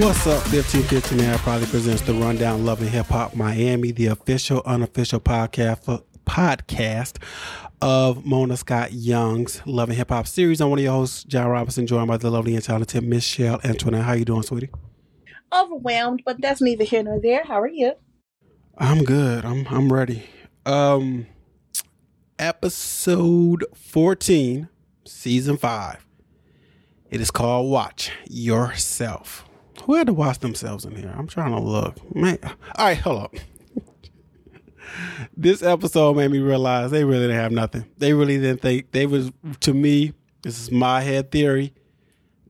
What's up, 1515 Air probably presents the Rundown Love and Hip Hop Miami, the official, unofficial podcast podcast of Mona Scott Young's Love and Hip Hop series. I'm one of your hosts, John Robinson, joined by the lovely and talented Michelle Antoinette. How you doing, sweetie? Overwhelmed, but that's neither here nor there. How are you? I'm good. I'm I'm ready. Um episode 14, season 5. It is called Watch Yourself. Who had to wash themselves in here? I'm trying to look. Man. All right, hold up. this episode made me realize they really didn't have nothing. They really didn't think they was to me, this is my head theory.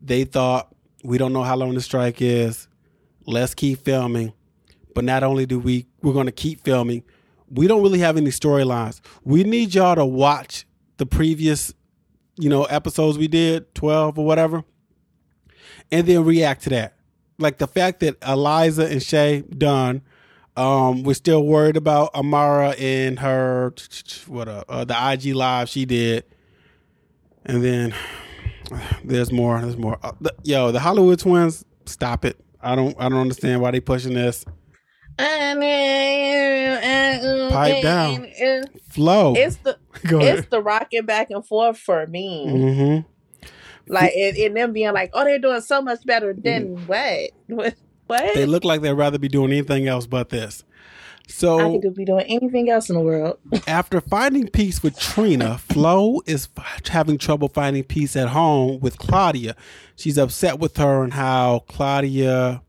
They thought we don't know how long the strike is. Let's keep filming. But not only do we we're going to keep filming, we don't really have any storylines. We need y'all to watch the previous, you know, episodes we did, 12 or whatever, and then react to that. Like the fact that Eliza and Shay done, um, we're still worried about Amara and her what uh, uh, the IG live she did, and then there's more. There's more. Uh, the, yo, the Hollywood twins, stop it. I don't. I don't understand why they pushing this. Pipe down. Flow. It's the it's the rocking back and forth for me. Mm-hmm. Like and, and them being like, oh, they're doing so much better than Mm. what? What? What? They look like they'd rather be doing anything else but this. So I could be doing anything else in the world. after finding peace with Trina, Flo is f- having trouble finding peace at home with Claudia. She's upset with her and how Claudia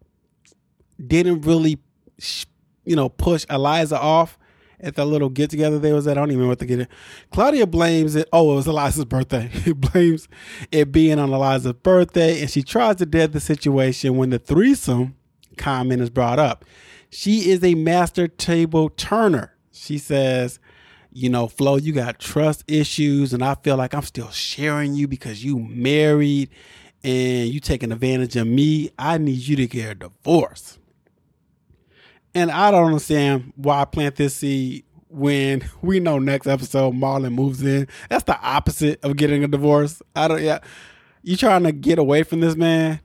didn't really, sh- you know, push Eliza off at the little get together they was at. I don't even know what to get it. Claudia blames it. Oh, it was Eliza's birthday. He blames it being on Eliza's birthday, and she tries to dead the situation when the threesome comment is brought up. She is a master table turner. She says, you know, Flo, you got trust issues, and I feel like I'm still sharing you because you married and you taking advantage of me. I need you to get a divorce. And I don't understand why I plant this seed when we know next episode Marlon moves in. That's the opposite of getting a divorce. I don't yeah. You trying to get away from this man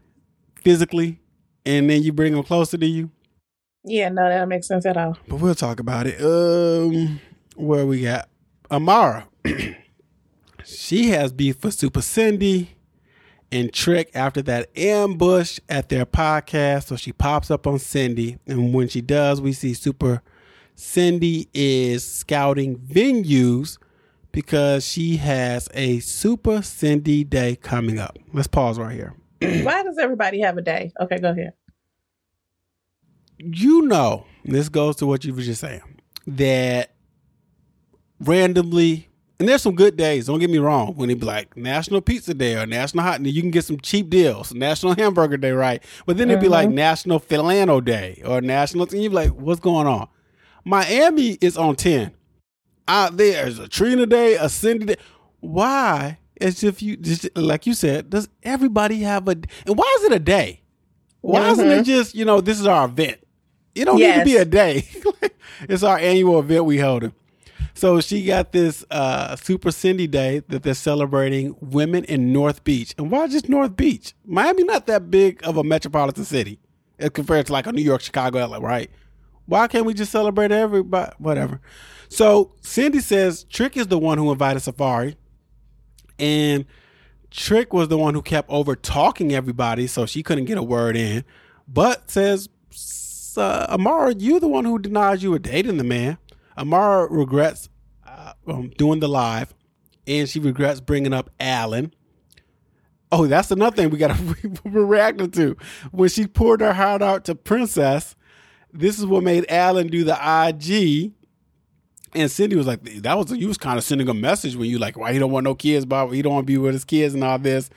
physically and then you bring him closer to you. Yeah, no, that don't sense at all. But we'll talk about it. Um where we got Amara. she has beef with Super Cindy and Trick after that ambush at their podcast. So she pops up on Cindy. And when she does, we see Super Cindy is scouting venues because she has a Super Cindy Day coming up. Let's pause right here. Why does everybody have a day? Okay, go ahead. You know, this goes to what you were just saying, that randomly, and there's some good days, don't get me wrong, when it be like National Pizza Day or National Hot, and you can get some cheap deals, National Hamburger Day, right? But then it'd be like mm-hmm. National Filano Day or National, and you'd be like, what's going on? Miami is on 10. Out there's a Trina Day, a Cindy Day. Why? As if you, just like you said, does everybody have a, and why is it a day? Why isn't it mm-hmm. just, you know, this is our event? It don't need to be a day. it's our annual event we holding. So she got this uh, Super Cindy Day that they're celebrating women in North Beach. And why just North Beach? Miami not that big of a metropolitan city as compared to like a New York, Chicago, LA, right? Why can't we just celebrate everybody? Whatever. So Cindy says Trick is the one who invited Safari. And Trick was the one who kept over talking everybody, so she couldn't get a word in. But says, uh, Amara, you're the one who denies you were dating the man. Amara regrets uh, um, doing the live, and she regrets bringing up Alan. Oh, that's another thing we got to we're to. When she poured her heart out to Princess, this is what made Alan do the IG. And Cindy was like, "That was you was kind of sending a message when you like, why he don't want no kids, Bob? He don't want to be with his kids and all this."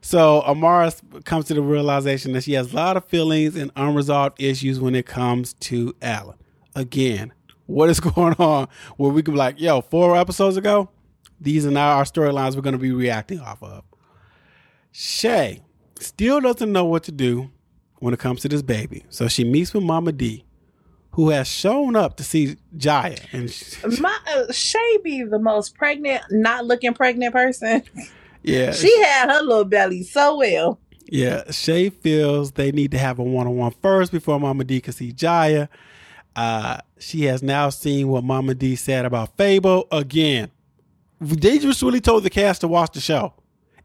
So Amara comes to the realization that she has a lot of feelings and unresolved issues when it comes to Alan. Again, what is going on? Where we can be like, "Yo, four episodes ago, these are now our storylines we're going to be reacting off of." Shay still doesn't know what to do when it comes to this baby, so she meets with Mama D, who has shown up to see Jaya, and she, My uh, Shay be the most pregnant, not looking pregnant person. yeah, She had her little belly so well. Yeah, Shay feels they need to have a one on one first before Mama D can see Jaya. Uh, she has now seen what Mama D said about Fable again. Just really told the cast to watch the show,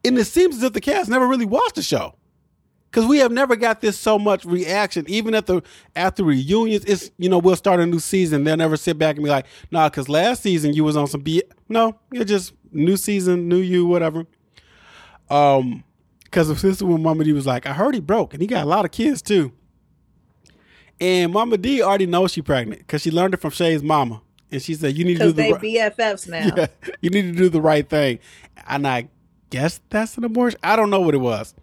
and it seems as if the cast never really watched the show because we have never got this so much reaction. Even at the after reunions, it's you know we'll start a new season. They'll never sit back and be like, nah, because last season you was on some B. No, you're just new season, new you, whatever. Um, because this sister when Mama D was like, I heard he broke and he got a lot of kids too. And Mama D already knows she pregnant because she learned it from Shay's mama. And she said, You need to do Because the they right BFFs now. yeah, you need to do the right thing. And I guess that's an abortion. I don't know what it was.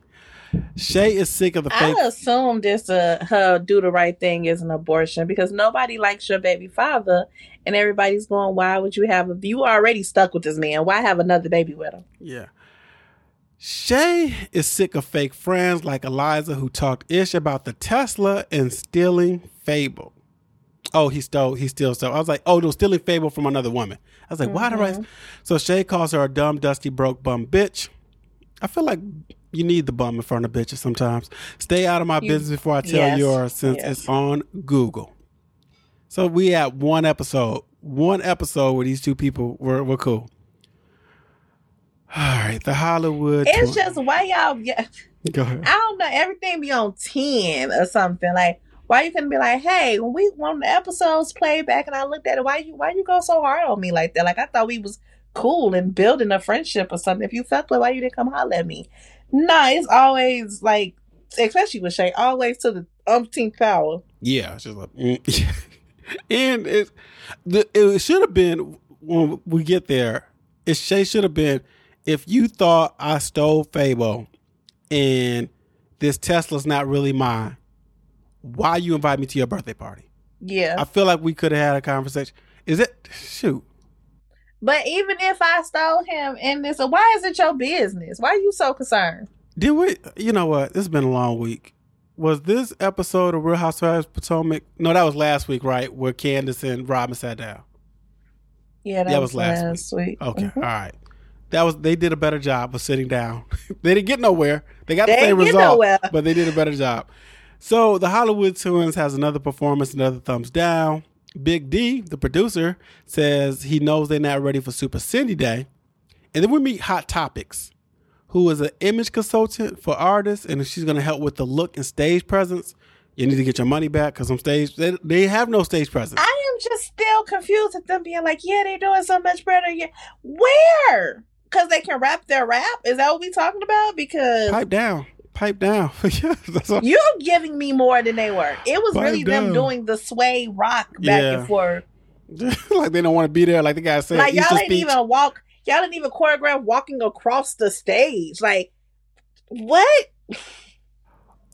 Shay is sick of the fake. I assume this uh, her do the right thing is an abortion because nobody likes your baby father, and everybody's going, "Why would you have? A, you already stuck with this man. Why have another baby with him?" Yeah. Shay is sick of fake friends like Eliza who talked ish about the Tesla and stealing Fable. Oh, he stole, he still stole. I was like, oh, no, stealing Fable from another woman. I was like, why did I? Mm-hmm. So Shay calls her a dumb, dusty, broke bum bitch. I feel like you need the bum in front of bitches sometimes. Stay out of my You- business before I tell yes, yours since yes. it's on Google. So we had one episode, one episode where these two people were, were cool. All right, the Hollywood. It's tour- just why y'all. Yeah, Go ahead. I don't know. Everything be on ten or something. Like why you couldn't be like, hey, when we when the episodes played back and I looked at it, why you why you go so hard on me like that? Like I thought we was cool and building a friendship or something. If you felt like why you didn't come holler at me? Nah, it's always like, especially with Shay, always to the umpteenth power. Yeah, it's just like, and it, the, it should have been when we get there. It Shay should have been if you thought I stole Fable and this Tesla's not really mine. Why you invite me to your birthday party? Yeah. I feel like we could have had a conversation. Is it shoot? But even if I stole him in this, why is it your business? Why are you so concerned? Did we? You know what? This has been a long week. Was this episode of Real Housewives Potomac? No, that was last week, right? Where Candiace and Robyn sat down. Yeah, that, That was, was last last week. Okay, Mhm. all right. That was they did a better job of sitting down. they didn't get nowhere. They got They the same result, nowhere. but they did a better job. So the Hollywood Twins has another performance, another thumbs down. Big D, the producer, says he knows they're not ready for Super Cindy Day. And then we meet Hot Topics, who is an image consultant for artists, and she's going to help with the look and stage presence. You need to get your money back because on stage they, they have no stage presence. I am just still confused at them being like, yeah, they're doing so much better. Yeah, where? Because they can rap their rap. Is that what we talking about? Because Pipe down, pipe down. You're giving me more than they were. It was Pipe really them doing the sway rock back Yeah. and forth. like they don't want to be there. Like the guy said, Like y'all didn't speech. even walk. Y'all didn't even choreograph walking across the stage. Like what?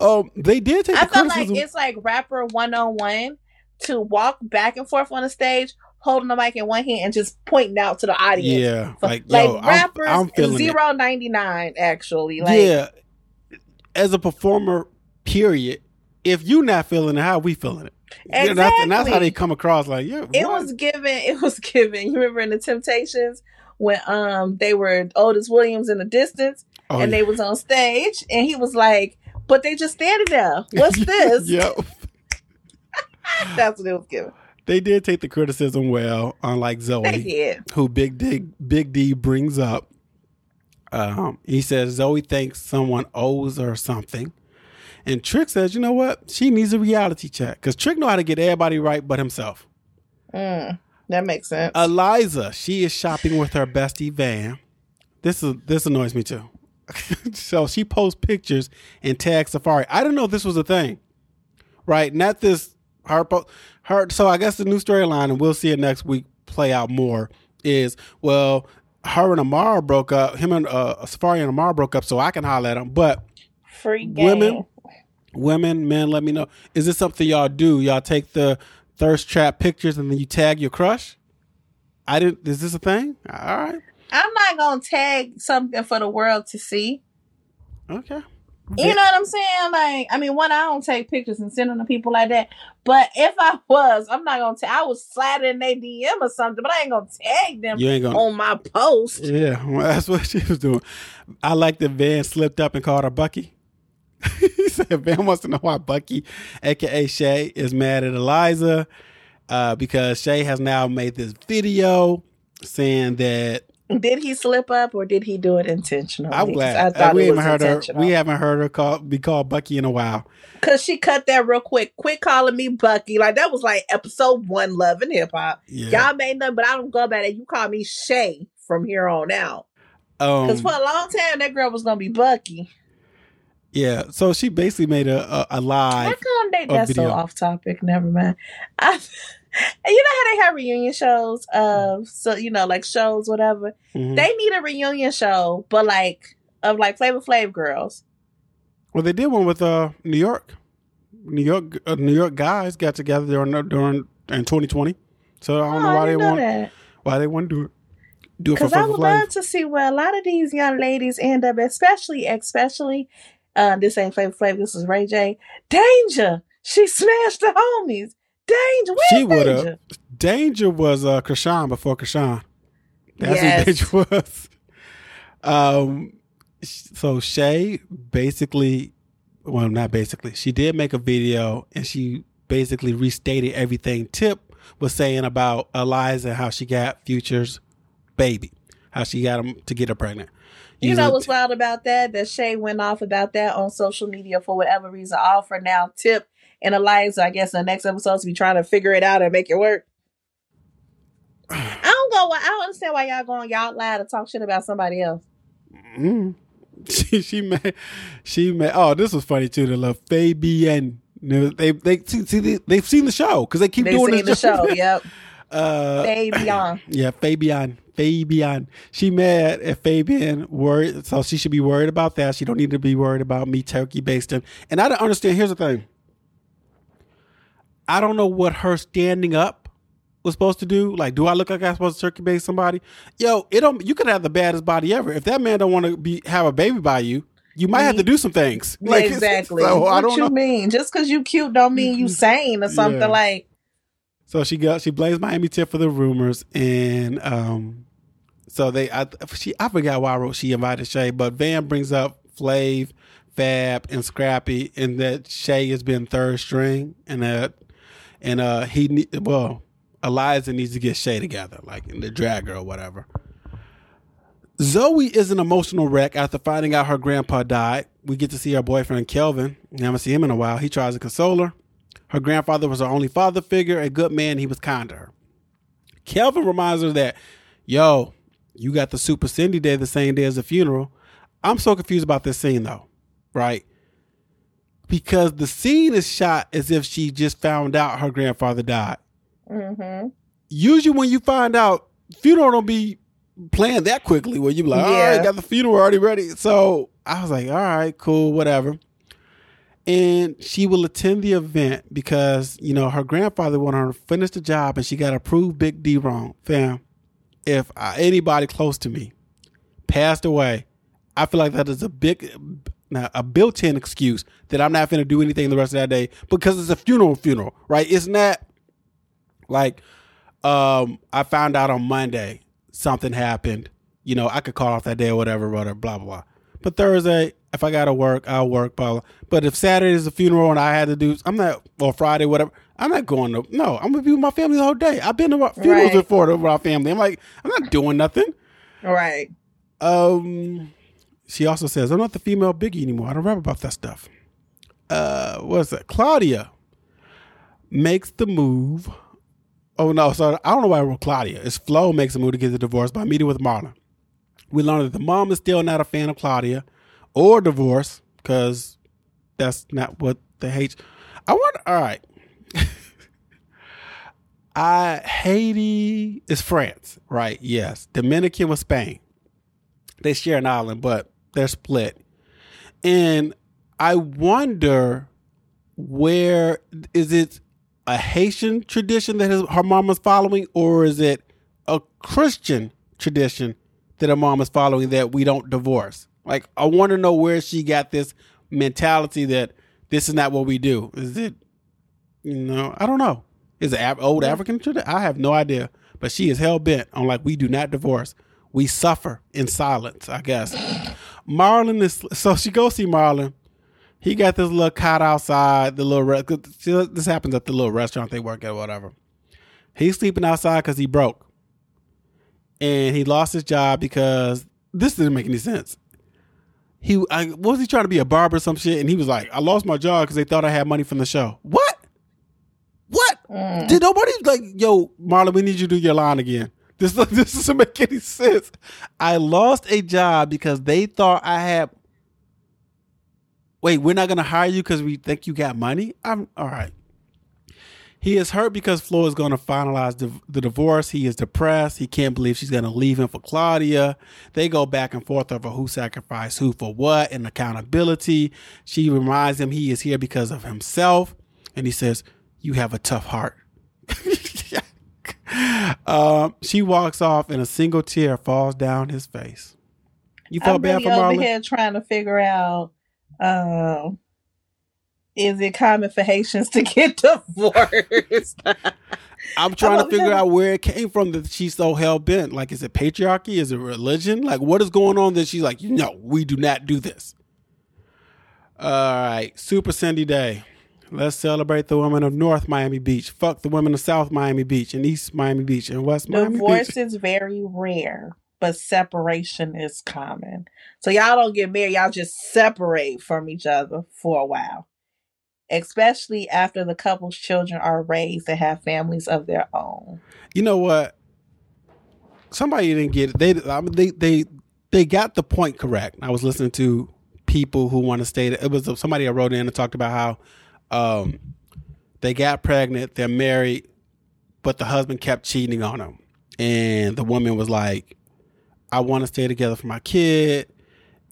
Oh, they did take I felt like it's like rapper one on one to walk back and forth on the stage, holding the mic in one hand and just pointing out to the audience. yeah, like, like yo, I'm- rappers I'm, feeling zero ninety nine actually. Like yeah, as a performer, period. If you not feeling it, how we feeling it? Yeah, that's, and that's how they come across. Like, yeah, it what? was given it was given. You remember in the Temptations when um they were Otis Williams in the distance Oh, and yeah. they was on stage and he was like, But they just standing there. What's this? yep. That's what it was given. They did take the criticism well, unlike Zoe, did. who Big D Big D brings up. Um, he says Zoe thinks someone owes her something, and Trick says, you know what? She needs a reality check because Trick know how to get everybody right but himself. Mm, that makes sense. Eliza, she is shopping with her bestie Van. This is this annoys me too. so she posts pictures and tags Safari. I didn't know this was a thing, right? Not this her her. So I guess the new storyline, and we'll see it next week play out more. Is well, her and Amara broke up. Him and uh, Safari and Amara broke up, so I can holler at him. But Free game. women, women, men, let me know. Is this something y'all do? Y'all take the thirst trap pictures and then you tag your crush? I didn't. Is this a thing? All right. I'm not gonna tag something for the world to see. Okay. You know what I'm saying? Like, I mean, one, I don't take pictures and send them to people like that. But if I was, I'm not gonna. I was sliding in their DM or something, but I ain't gonna tag them You ain't gonna. on my post. Yeah, well, that's what she was doing. I like that Van slipped up and called her Bucky. he said Van wants to know why Bucky, aka Shay, is mad at Eliza uh, because Shay has now made this video saying that Did he slip up or did he do it intentionally? I'm glad I uh, thought we it haven't was heard her. We haven't heard her call, be called Bucky in a while. Cause she cut that real quick. Quit calling me Bucky. Like that was like episode one, Love and Hip Hop. Yeah. Y'all made nothing, but I don't go by that. You call me Shay from here on out. Um, Cause for a long time that girl was gonna be Bucky. yeah. So she basically made a a, a come they that's so off topic? Never mind. I, you know how they have reunion shows of so you know like shows whatever. Mhm. They need a reunion show, but like of like Flavor Flav girls. Well, they did one with uh New York. New York, uh, New York guys got together during during in 2020. So I don't know Oh, why they know want that. why they want to do it. Do it for Because I would love to see where a lot of these young ladies end up, especially, especially, uh, this ain't Flavor Flav, this is Ray J. Danger! She smashed the homies. Danger! Where's She would Danger? have. Danger was uh Krishan before Krishan. That's Yes. who Danger was. Um, so Shay basically, well, not basically, she did make a video and she basically restated everything Tip was saying about Eliza and how she got Future's baby, how she got him to get her pregnant. You Using- know what's wild about that? That Shay went off about that on social media for whatever reason. All for now, Tip and Eliza, I guess, the next episode, to be trying to figure it out and make it work. I don't go. I don't understand why y'all going y'all lie to talk shit about somebody else. Mm. She she made she made oh this was funny too the love Fabian they they see, see they, they've seen the show because they keep They doing seen the show. Yep. uh Baby on. yeah Fabian Fabian she mad at Fabian worried so she should be worried about that she don't need to be worried about me turkey basting and I don't understand here's the thing I don't know what her standing up was supposed to do. Like, do I look like I'm supposed to turkey base somebody? Yo, it don't. You could have the baddest body ever. If that man don't want to be have a baby by you, you might have to do some things. Like, exactly. So what you know. mean? Just because you cute don't mean you mm-hmm. sane or something Yeah. like. So she she blames Miami Tip for the rumors, and um, so they I she I forgot why I wrote she invited Shay, but Van brings up Flav, Fab, and Scrappy, and that Shay has been third string, and that and uh he need well Eliza needs to get Shay together, like in the drag or whatever. Zoe is an emotional wreck after finding out her grandpa died. We get to see her boyfriend Kelvin. We haven't seen him in a while. He tries to console her. Her grandfather was her only father figure, a good man. He was kind to her. Kelvin reminds her that, yo, you got the Super Cindy Day the same day as the funeral. I'm so confused about this scene though, right? Because the scene is shot as if she just found out her grandfather died. Mm-hmm. Usually, when you find out, funeral don't be planned that quickly. Where you be like, all Yeah. right, got the funeral already ready. So I was like, all right, cool, whatever. And she will attend the event because you know her grandfather wanted her to finish the job, and she got to prove Big D wrong. Fam, if uh, anybody close to me passed away, I feel like that is a big, a built-in excuse that I'm not going to do anything the rest of that day because it's a funeral. Funeral, right? It's not like um, I found out on Monday something happened. You know, I could call off that day or whatever, whatever, blah blah blah. But Thursday, if I gotta work, I'll work. Blah. But if Saturday is a funeral and I had to do, I'm not, or Friday, whatever. I'm not going to. No, I'm gonna be with my family the whole day. I've been to funerals Right. before with our family. I'm like, I'm not doing nothing. Right. Um, she also says, I'm not the female Biggie anymore. I don't rap about that stuff. Uh, what's that? Claudia makes the move. Oh no, so I don't know why I wrote Claudia. It's Flo makes a move to get the divorce by meeting with Marla. We learn that the mom is still not a fan of Claudia or divorce because that's not what the hate. I wonder. All right. I Haiti is France, right? Yes. Dominican was Spain. They share an island, but they're split. And I wonder where is it a Haitian tradition that his, her mom is following, or is it a Christian tradition that her mom is following that we don't divorce? Like, I want to know where she got this mentality that this is not what we do. Is it, you know, I don't know. Is it old African tradition? I have no idea. But she is hell bent on like we do not divorce. We suffer in silence, I guess. Marlon is so she goes see Marlon. He got this little cot outside the little. Re- this happens at the little restaurant they work at, or whatever. He's sleeping outside because he broke, and he lost his job because this didn't make any sense. He I, was he trying to be a barber or some shit, and he was like, "I lost my job because they thought I had money from the show." What? What? Mm. Did nobody like, yo, Marlon? We need you to do your line again. This this doesn't make any sense. I lost a job because they thought I had. Wait, we're not gonna hire you because we think you got money. I'm all right. He is hurt because Flo is going to finalize the, the divorce. He is depressed. He can't believe she's going to leave him for Claudia. They go back and forth over who sacrificed who for what and accountability. She reminds him he is here because of himself. And he says, You have a tough heart. um, she walks off and a single tear falls down his face. You felt I'm bad really for over Marlon? here trying to figure out um is it common for Haitians to get divorced? I'm trying to figure out where it came from that she's so hell bent. Like, is it patriarchy? Is it religion? Like, what is going on that she's like, no, we do not do this. All right, Super Cindy Day. Let's celebrate the women of North Miami Beach. Fuck the women of South Miami Beach and East Miami Beach and West Miami Divorce Beach. Divorce is very rare, but separation is common. So y'all don't get married, y'all just separate from each other for a while. Especially after the couple's children are raised and have families of their own. You know what? Somebody didn't get it. They, I mean, they, they, they got the point correct. I was listening to people who want to stay. It was somebody I wrote in and talked about how um, they got pregnant, they're married, but the husband kept cheating on them, and the woman was like, "I want to stay together for my kid,"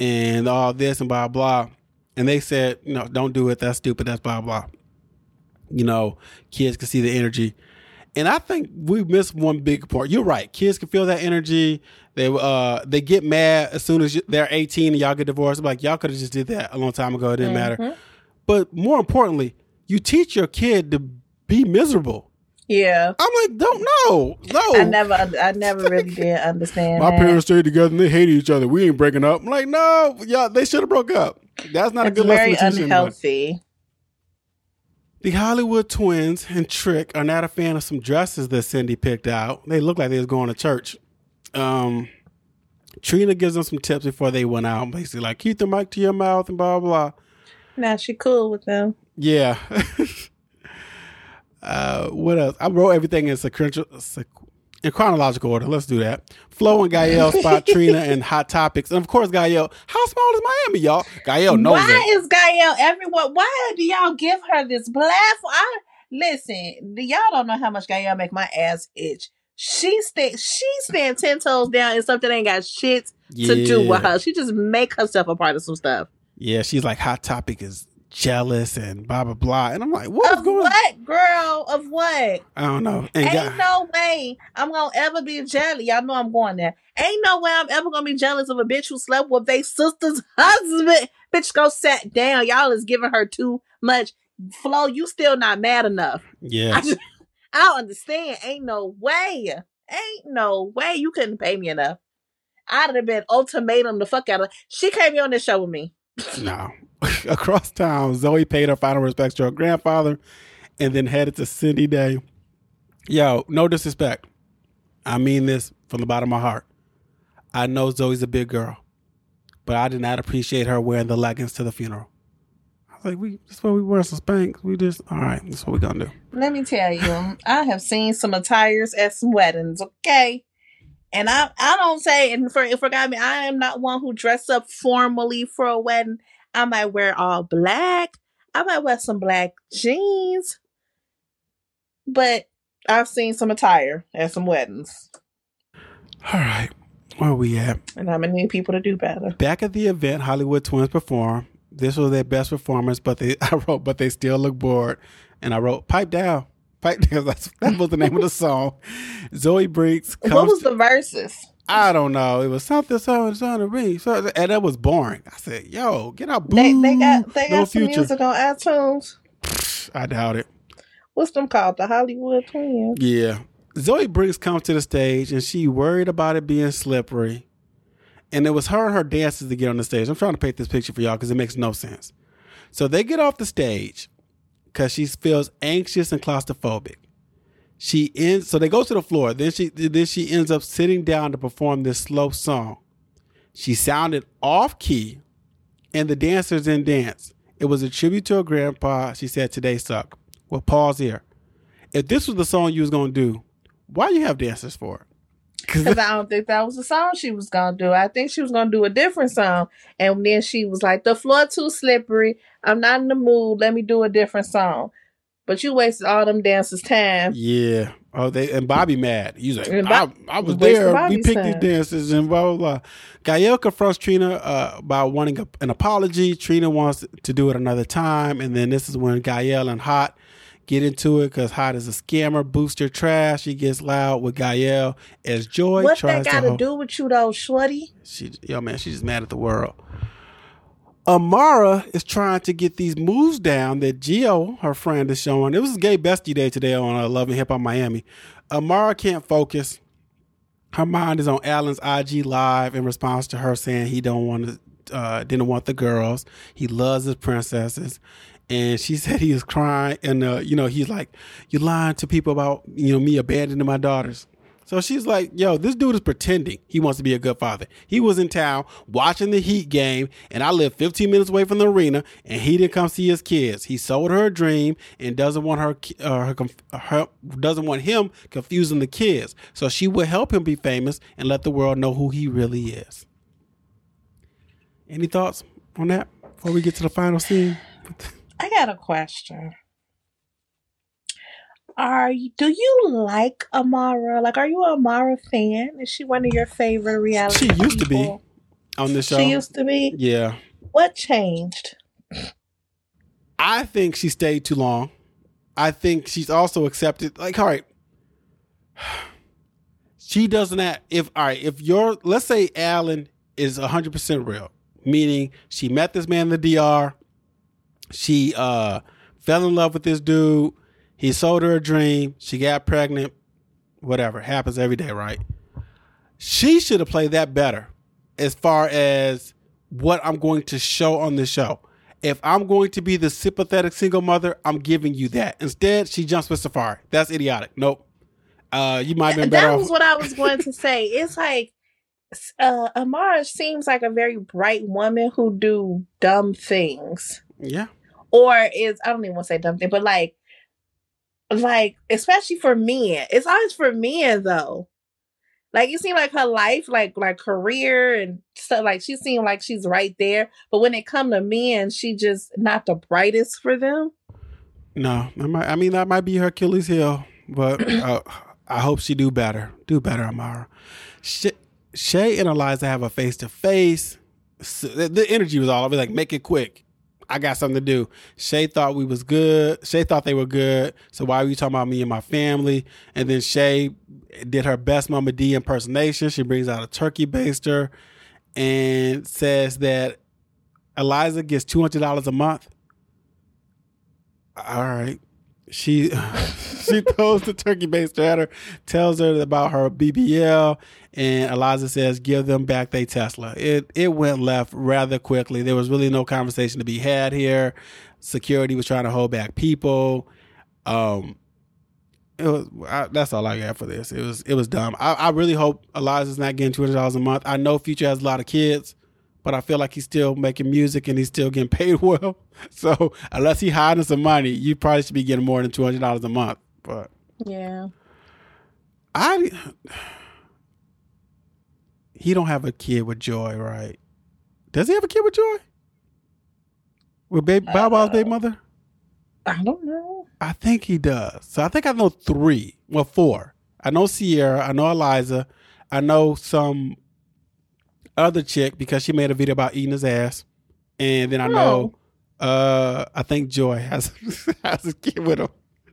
and all this and blah blah. And they said, "You know, don't do it. That's stupid. That's blah blah." You know, kids can see the energy. And I think we missed one big part. You're right. Kids can feel that energy. They uh they get mad as soon as you, they're 18 and y'all get divorced. I'm Like y'all could have just did that a long time ago. It didn't matter. Mhm. But more importantly, you teach your kid to be miserable. Yeah. I'm like, don't know, no. I never I never really did understand My that. parents stayed together and they hated each other. We ain't breaking up. I'm like, no, y'all they should have broke up. That's not a good very lesson to teach anyone. unhealthy. The Hollywood twins and Trick are not a fan of some dresses that Cindy picked out. They look like they was going to church. Um, Trina gives them some tips before they went out. Basically, like keep the mic to your mouth and blah blah. blah. Now she cool with them. Yeah. uh, what else? I wrote everything in sequential, sequ- in chronological order. Let's do that. Flo and Gael spot Trina and Hot Topics, and of course Gael. How small is Miami, y'all? Gael knows why it. is Gael everyone? Why do y'all give her this platform? I listen. Y'all don't know how much Gael make my ass itch. She stay. She stand ten toes down and something that ain't got shit to do with her. She just make herself a part of some stuff. Yeah, she's like Hot Topic is jealous and blah blah blah, and I'm like, what is Of going? what, girl? Of what? I don't know. And Ain't Ga- no way I'm gonna ever be jealous. Y'all know I'm going there. Ain't no way I'm ever gonna be jealous of a bitch who slept with their sister's husband. Bitch, go sat down. Y'all is giving her too much. Flo, you still not mad enough. Yeah. I just, I don't understand. Ain't no way. Ain't no way you couldn't pay me enough. I'd have been ultimatum the fuck out of. She came on this show with me. no. Across town, Zoe paid her final respects to her grandfather, and then headed to Cindy Day. Yo, no disrespect. I mean this from the bottom of my heart. I know Zoe's a big girl, but I did not appreciate her wearing the leggings to the funeral. I was like, we that's what we wear some spanks. We just all right. That's what we gonna do. Let me tell you, I have seen some attires at some weddings, okay? And I I don't say and for forgot me, I am not one who dress up formally for a wedding. I might wear all black. I might wear some black jeans. But I've seen some attire at some weddings. All right, where we at? And I'm gonna need people to do better. Back at the event, Hollywood Twins performed. This was their best performance, but they I wrote, but they still look bored. And I wrote, pipe down. Pipe down. That's, that was the name of the song. Zoe Breaks comes. What was the verses? I don't know. It was something, something, something to me. So, and that was boring. I said, yo, get out. They they got they no got some future. music on iTunes. I doubt it. What's them called? The Hollywood Twins. Yeah. Zoe Briggs comes to the stage and she worried about it being slippery. And it was her and her dancers to get on the stage. I'm trying to paint this picture for y'all because it makes no sense. So they get off the stage because she feels anxious and claustrophobic. She ends so they go to the floor. Then she then she ends up sitting down to perform this slow song. She sounded off key, and the dancers didn't dance. It was a tribute to her grandpa. She said today suck. Well, pause here. If this was the song you was gonna do, why you have dancers for it? Because I don't think that was the song she was gonna do. I think she was gonna do a different song, and then she was like, "The floor too slippery. I'm not in the mood. Let me do a different song." But you wasted all them dancers' time. Yeah. Oh, they and Bobby mad. He's like, And I, I was there. We Bobby's picked these time. dancers and blah blah blah. Gael confronts Trina uh, about wanting a, an apology. Trina wants to do it another time, and then this is when Gael and Hot get into it because Hot is a scammer, booster trash. She gets loud with Gael as Joy what tries that got to. hold- do with you, though, Shorty? she yo man, she's just mad at the world. Amara is trying to get these moves down that Gio, her friend, is showing. It was gay bestie day today on uh, Love and Hip Hop Miami. Amara can't focus. Her mind is on Alan's IG live in response to her saying he don't want to, uh, didn't want the girls. He loves his princesses, and she said he was crying. And uh, you know, he's like, "You lying to people about you know me abandoning my daughters." So she's like, yo, this dude is pretending he wants to be a good father. He was in town watching the Heat game, and I live 15 minutes away from the arena, and he didn't come see his kids. He sold her a dream and doesn't want her, uh, her, her doesn't want him confusing the kids. So she would help him be famous and let the world know who he really is. Any thoughts on that before we get to the final scene? I got a question. Are you, do you like Amara? Like, are you a Amara fan? Is she one of your favorite reality? She used to be on the show. She used to be. yeah. What changed? I think she stayed too long. I think she's also accepted. Like, all right, she doesn't have. If all right, if you're, let's say Alan is hundred percent real, meaning she met this man in the DR, she uh fell in love with this dude, he sold her a dream, she got pregnant, whatever happens every day, right? She should have played that better as far as what I'm going to show on the show. If I'm going to be the sympathetic single mother, I'm giving you that. Instead, she jumps with Safari. That's idiotic. Nope. Uh, you might have been better That off. was what I was going to say. It's like uh, Amara seems like a very bright woman who do dumb things, yeah. or is I don't even want to say dumb thing, but like, like especially for men, it's always for men though. Like you seem like her life, like like career and stuff. Like she seemed like she's right there, but when it come to men, she just not the brightest for them. No, that might, I mean that might be her Achilles heel, but uh, I hope she do better. Do better, Amara. Shay, Shay and Eliza have a face to face. The the energy was all over. Like, make it quick. I got something to do. Shay thought we was good. Shay thought they were good. So why are you talking about me and my family? And then Shay did her best Mama D impersonation. She brings out a turkey baster and says that Eliza gets two hundred dollars a month. All right. She she throws the turkey baster at her, tells her about her BBL, and Eliza says, "Give them back their Tesla." It it went left rather quickly. There was really no conversation to be had here. Security was trying to hold back people. Um, it was I, that's all I got for this. It was it was dumb. I, I really hope Eliza's not getting two hundred dollars a month. I know Future has a lot of kids, but I feel like he's still making music and he's still getting paid well. So unless he hiding some money, you probably should be getting more than two hundred dollars a month. But Yeah. I he don't have a kid with Joy, right? Does he have a kid with Joy? With baby Bow Wow's baby uh, mother? I don't know. I think he does. So I think I know three. Well, four. I know Sierra. I know Eliza. I know some other chick because she made a video about eating his ass. And then I know, uh, I think Joy has has a kid with him.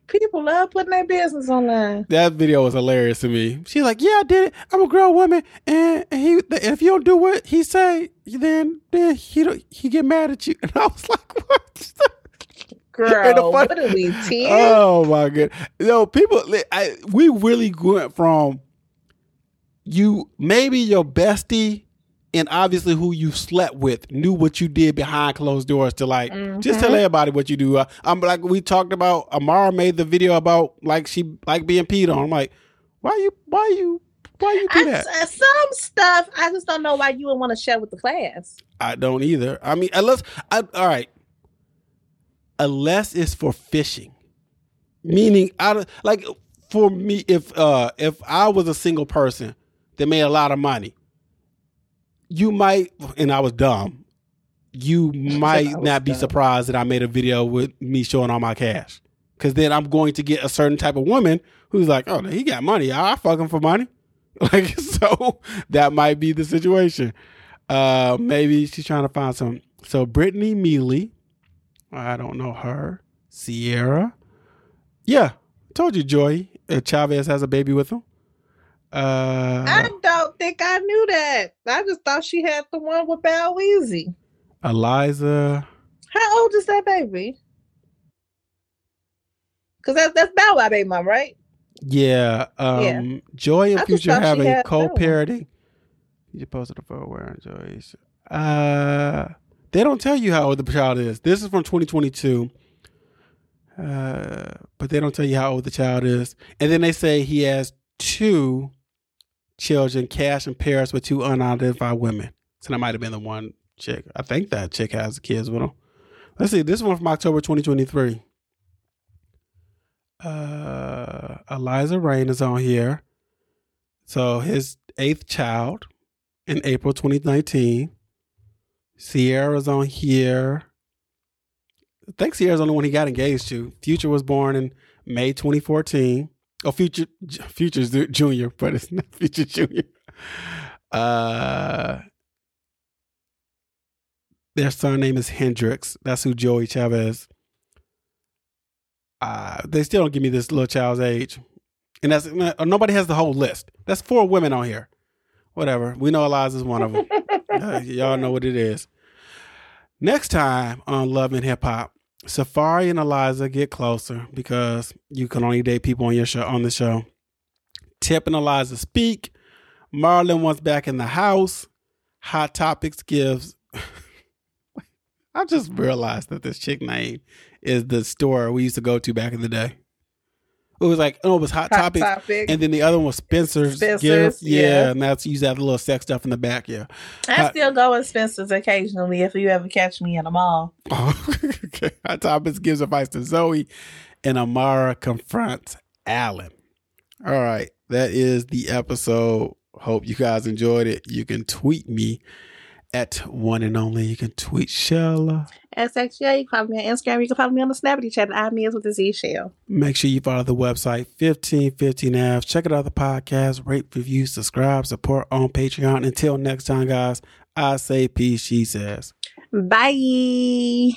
People love putting their business online. That video was hilarious to me. She's like, "Yeah, I did it. I'm a grown woman, and, he if you don't do what he say, then then he don't, he get mad at you." And I was like, "What?" Girl, the fun- what are we, 10? Oh my god! No, people, I, we really went from you maybe your bestie and obviously who you slept with knew what you did behind closed doors to like just tell Mhm. everybody what you do. Uh, I'm like we talked about. Amara made the video about like she like being peed on. I'm like, why you why you why you do that? some stuff I just don't know why you would want to share with the class. I don't either. I mean, unless I, all right, unless it's for fishing, meaning I don't- like for me if uh if I was a single person that made a lot of money, you might and I was dumb, you might not be dumb. surprised that I made a video with me showing all my cash. Cause then I'm going to get a certain type of woman who's like, oh, he got money. I fuck him for money. Like so, that might be the situation. Uh, maybe she's trying to find some. So Brittni Mealy, I don't know her. Sierra, yeah, told you, Joy. Uh, Chavis has a baby with him. Uh, I don't think I knew that. I just thought she had the one with Bow Weezy. Eliza. How old is that baby? Cause that's that's Bow Wow baby mom, right? Yeah. Um, Yeah. Joy and Future have a that one. co-parenting. You posted a photo wearing Joy's. Uh, they don't tell you how old the child is. This is from 2022. Uh, but they don't tell you how old the child is. And then they say he has two children, Cash and Paris, with two unidentified women. So that might have been the one chick. I think that chick has kids with him. Let's see. This one from October 2023. Uh, Eliza Reign is on here. So his eighth child in April 2019. Sierra's on here. I think Sierra's the only one he got engaged to. Future was born in May 2014. Oh, Future Future's junior, but it's not Future Junior. Uh, their son name is Hendrix. That's who Joey Chavis. Uh, they still don't give me this little child's age, and that's nobody has the whole list. That's four women on here. Whatever. We know Eliza's one of them. Uh, y'all know what it is. Next time on Love and Hip Hop, Safari and Eliza get closer because you can only date people on your show on the show. Tip and Eliza speak. Marlon wants back in the house. Hot Topics gives. I just realized that this chick name is the store we used to go to back in the day. It was like oh, it was Hot, Hot Topics, topic. and then the other one was Spencer's. Spencer's, gift. yeah, yeah. and that's you used to have the little sex stuff in the back. Yeah. I Hot- still go in Spencer's occasionally if you ever catch me in the mall. Oh, okay. Hot Topics gives advice to Zoe, and Amara confronts Alan. All right, that is the episode. Hope you guys enjoyed it. You can tweet me at one and only. You can tweet Shella. SXJ, you can follow me on Instagram. You can follow me on the Snappity chat. I'm is with the Z Shell. Make sure you follow the website 1515F. Check out the podcast, rate, review, subscribe, support on Patreon. Until next time, guys, I say peace, she says. Bye.